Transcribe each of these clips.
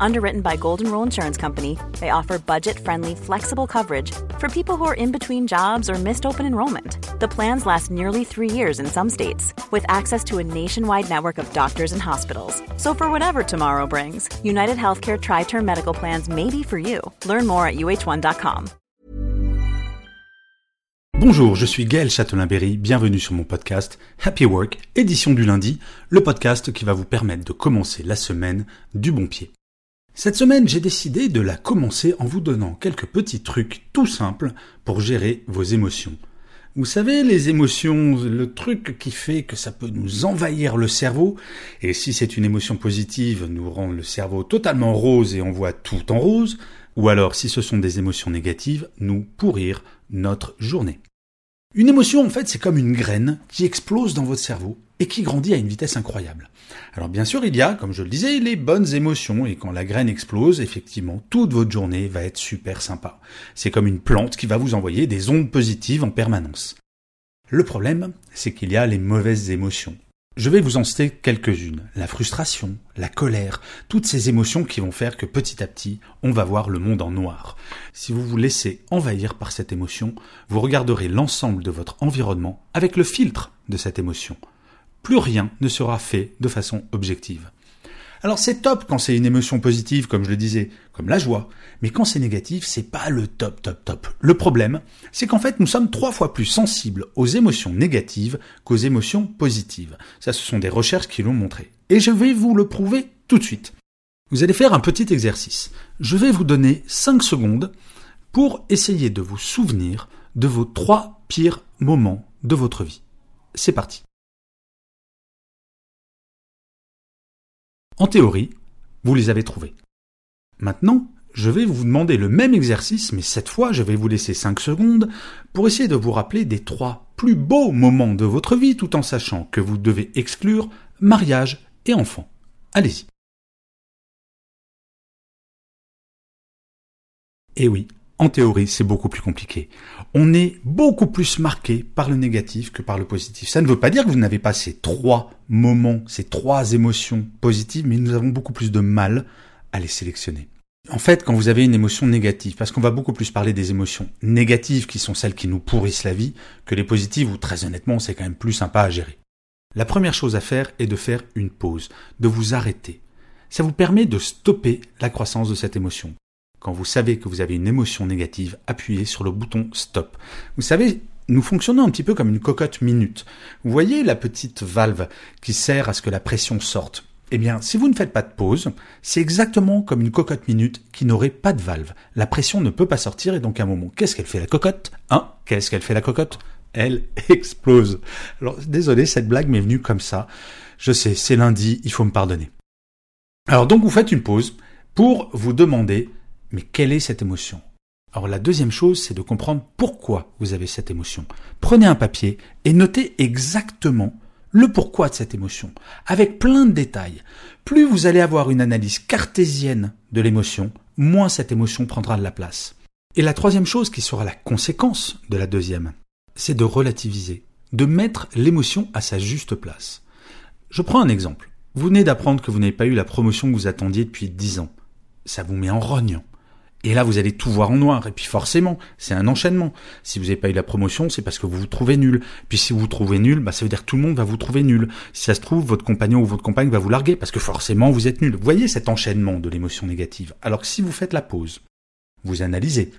Underwritten by Golden Rule Insurance Company, they offer budget friendly, flexible coverage for people who are in between jobs or missed open enrollment. The plans last nearly three years in some states, with access to a nationwide network of doctors and hospitals. So, for whatever tomorrow brings, United Healthcare Tri Term Medical Plans may be for you. Learn more at uh1.com. Bonjour, je suis Gaël Châtelain-Berry, bienvenue sur mon podcast Happy Work, édition du lundi, le podcast qui va vous permettre de commencer la semaine du bon pied. Cette semaine, j'ai décidé de la commencer en vous donnant quelques petits trucs tout simples pour gérer vos émotions. Vous savez, les émotions, le truc qui fait que ça peut nous envahir le cerveau, et si c'est une émotion positive, nous rend le cerveau totalement rose et on voit tout en rose, ou alors si ce sont des émotions négatives, nous pourrir notre journée. Une émotion, en fait, c'est comme une graine qui explose dans votre cerveau et qui grandit à une vitesse incroyable. Alors bien sûr, il y a, comme je le disais, les bonnes émotions, et quand la graine explose, effectivement, toute votre journée va être super sympa. C'est comme une plante qui va vous envoyer des ondes positives en permanence. Le problème, c'est qu'il y a les mauvaises émotions. Je vais vous en citer quelques-unes. La frustration, la colère, toutes ces émotions qui vont faire que petit à petit, on va voir le monde en noir. Si vous vous laissez envahir par cette émotion, vous regarderez l'ensemble de votre environnement avec le filtre de cette émotion. Plus rien ne sera fait de façon objective. Alors c'est top quand c'est une émotion positive, comme je le disais, comme la joie, mais quand c'est négatif, c'est pas le top top top. Le problème, c'est qu'en fait nous sommes trois fois plus sensibles aux émotions négatives qu'aux émotions positives. Ça, ce sont des recherches qui l'ont montré. Et je vais vous le prouver tout de suite. Vous allez faire un petit exercice. Je vais vous donner 5 secondes pour essayer de vous souvenir de vos trois pires moments de votre vie. C'est parti. En théorie, vous les avez trouvés. Maintenant, je vais vous demander le même exercice, mais cette fois, je vais vous laisser 5 secondes pour essayer de vous rappeler des trois plus beaux moments de votre vie tout en sachant que vous devez exclure mariage et enfant. Allez-y. Eh oui, en théorie, c'est beaucoup plus compliqué. On est beaucoup plus marqué par le négatif que par le positif. Ça ne veut pas dire que vous n'avez pas ces trois moments, ces trois émotions positives, mais nous avons beaucoup plus de mal à les sélectionner. En fait, quand vous avez une émotion négative, parce qu'on va beaucoup plus parler des émotions négatives qui sont celles qui nous pourrissent la vie, que les positives où très honnêtement c'est quand même plus sympa à gérer. La première chose à faire est de faire une pause, de vous arrêter. Ça vous permet de stopper la croissance de cette émotion. Quand vous savez que vous avez une émotion négative, appuyez sur le bouton stop. Vous savez, nous fonctionnons un petit peu comme une cocotte minute. Vous voyez la petite valve qui sert à ce que la pression sorte? Eh bien, si vous ne faites pas de pause, c'est exactement comme une cocotte minute qui n'aurait pas de valve. La pression ne peut pas sortir et donc à un moment, qu'est-ce qu'elle fait la cocotte? Hein? Qu'est-ce qu'elle fait la cocotte? Elle explose. Alors, désolé, cette blague m'est venue comme ça. Je sais, c'est lundi, il faut me pardonner. Alors donc vous faites une pause pour vous demander mais quelle est cette émotion? Alors la deuxième chose, c'est de comprendre pourquoi vous avez cette émotion. Prenez un papier et notez exactement le pourquoi de cette émotion, avec plein de détails. Plus vous allez avoir une analyse cartésienne de l'émotion, moins cette émotion prendra de la place. Et la troisième chose qui sera la conséquence de la deuxième, c'est de relativiser, de mettre l'émotion à sa juste place. Je prends un exemple. Vous venez d'apprendre que vous n'avez pas eu la promotion que vous attendiez depuis dix ans. Ça vous met en rognant. Et là, vous allez tout voir en noir. Et puis forcément, c'est un enchaînement. Si vous n'avez pas eu la promotion, c'est parce que vous vous trouvez nul. Puis si vous vous trouvez nul, bah, ça veut dire que tout le monde va vous trouver nul. Si ça se trouve, votre compagnon ou votre compagne va vous larguer parce que forcément, vous êtes nul. Vous voyez cet enchaînement de l'émotion négative. Alors que si vous faites la pause, vous analysez,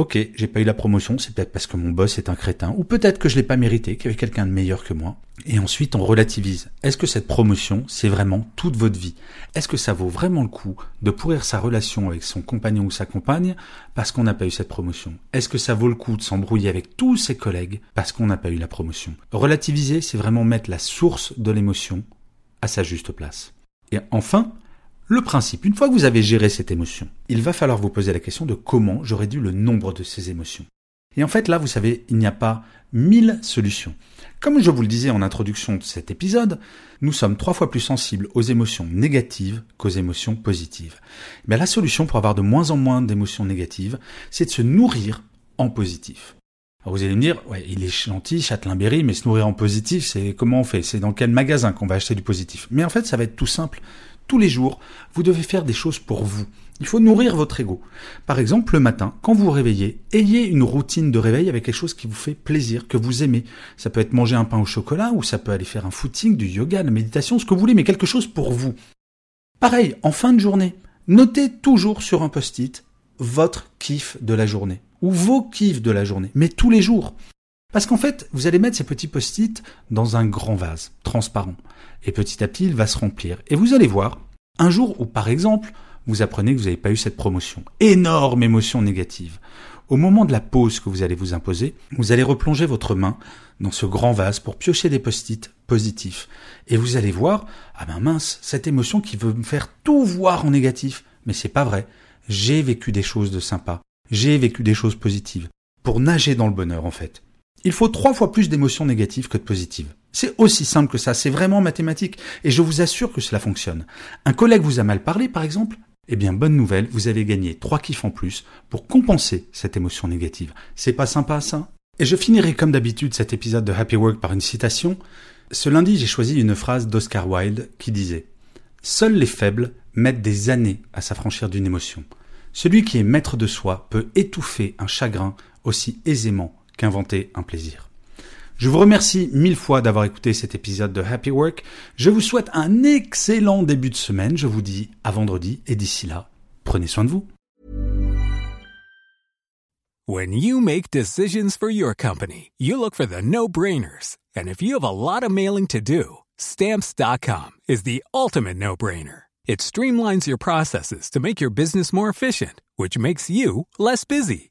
Ok, j'ai pas eu la promotion, c'est peut-être parce que mon boss est un crétin, ou peut-être que je l'ai pas mérité, qu'il y avait quelqu'un de meilleur que moi. Et ensuite, on relativise. Est-ce que cette promotion, c'est vraiment toute votre vie? Est-ce que ça vaut vraiment le coup de pourrir sa relation avec son compagnon ou sa compagne parce qu'on n'a pas eu cette promotion? Est-ce que ça vaut le coup de s'embrouiller avec tous ses collègues parce qu'on n'a pas eu la promotion? Relativiser, c'est vraiment mettre la source de l'émotion à sa juste place. Et enfin, le principe, une fois que vous avez géré cette émotion, il va falloir vous poser la question de comment j'aurais dû le nombre de ces émotions. Et en fait, là, vous savez, il n'y a pas mille solutions. Comme je vous le disais en introduction de cet épisode, nous sommes trois fois plus sensibles aux émotions négatives qu'aux émotions positives. Mais la solution pour avoir de moins en moins d'émotions négatives, c'est de se nourrir en positif. Alors vous allez me dire, ouais, il est gentil, Châtelain-Berry, mais se nourrir en positif, c'est comment on fait? C'est dans quel magasin qu'on va acheter du positif? Mais en fait, ça va être tout simple. Tous les jours, vous devez faire des choses pour vous. Il faut nourrir votre ego. Par exemple, le matin, quand vous vous réveillez, ayez une routine de réveil avec quelque chose qui vous fait plaisir, que vous aimez. Ça peut être manger un pain au chocolat, ou ça peut aller faire un footing, du yoga, de la méditation, ce que vous voulez, mais quelque chose pour vous. Pareil, en fin de journée, notez toujours sur un post-it votre kiff de la journée, ou vos kiffs de la journée, mais tous les jours. Parce qu'en fait, vous allez mettre ces petits post-it dans un grand vase, transparent. Et petit à petit, il va se remplir. Et vous allez voir, un jour où, par exemple, vous apprenez que vous n'avez pas eu cette promotion. Énorme émotion négative. Au moment de la pause que vous allez vous imposer, vous allez replonger votre main dans ce grand vase pour piocher des post-it positifs. Et vous allez voir, ah ben mince, cette émotion qui veut me faire tout voir en négatif. Mais c'est pas vrai. J'ai vécu des choses de sympa. J'ai vécu des choses positives. Pour nager dans le bonheur, en fait. Il faut trois fois plus d'émotions négatives que de positives. C'est aussi simple que ça, c'est vraiment mathématique, et je vous assure que cela fonctionne. Un collègue vous a mal parlé, par exemple, eh bien, bonne nouvelle, vous avez gagné trois kiffs en plus pour compenser cette émotion négative. C'est pas sympa ça? Et je finirai comme d'habitude cet épisode de Happy Work par une citation. Ce lundi, j'ai choisi une phrase d'Oscar Wilde qui disait Seuls les faibles mettent des années à s'affranchir d'une émotion. Celui qui est maître de soi peut étouffer un chagrin aussi aisément qu'inventer un plaisir. Je vous remercie mille fois d'avoir écouté cet épisode de Happy Work. Je vous souhaite un excellent début de semaine. Je vous dis à vendredi et d'ici là, prenez soin de vous. When you make decisions for your company, you look for the no-brainers. And if you have a lot of mailing to do, stamps.com is the ultimate no-brainer. It streamlines your processes to make your business more efficient, which makes you less busy.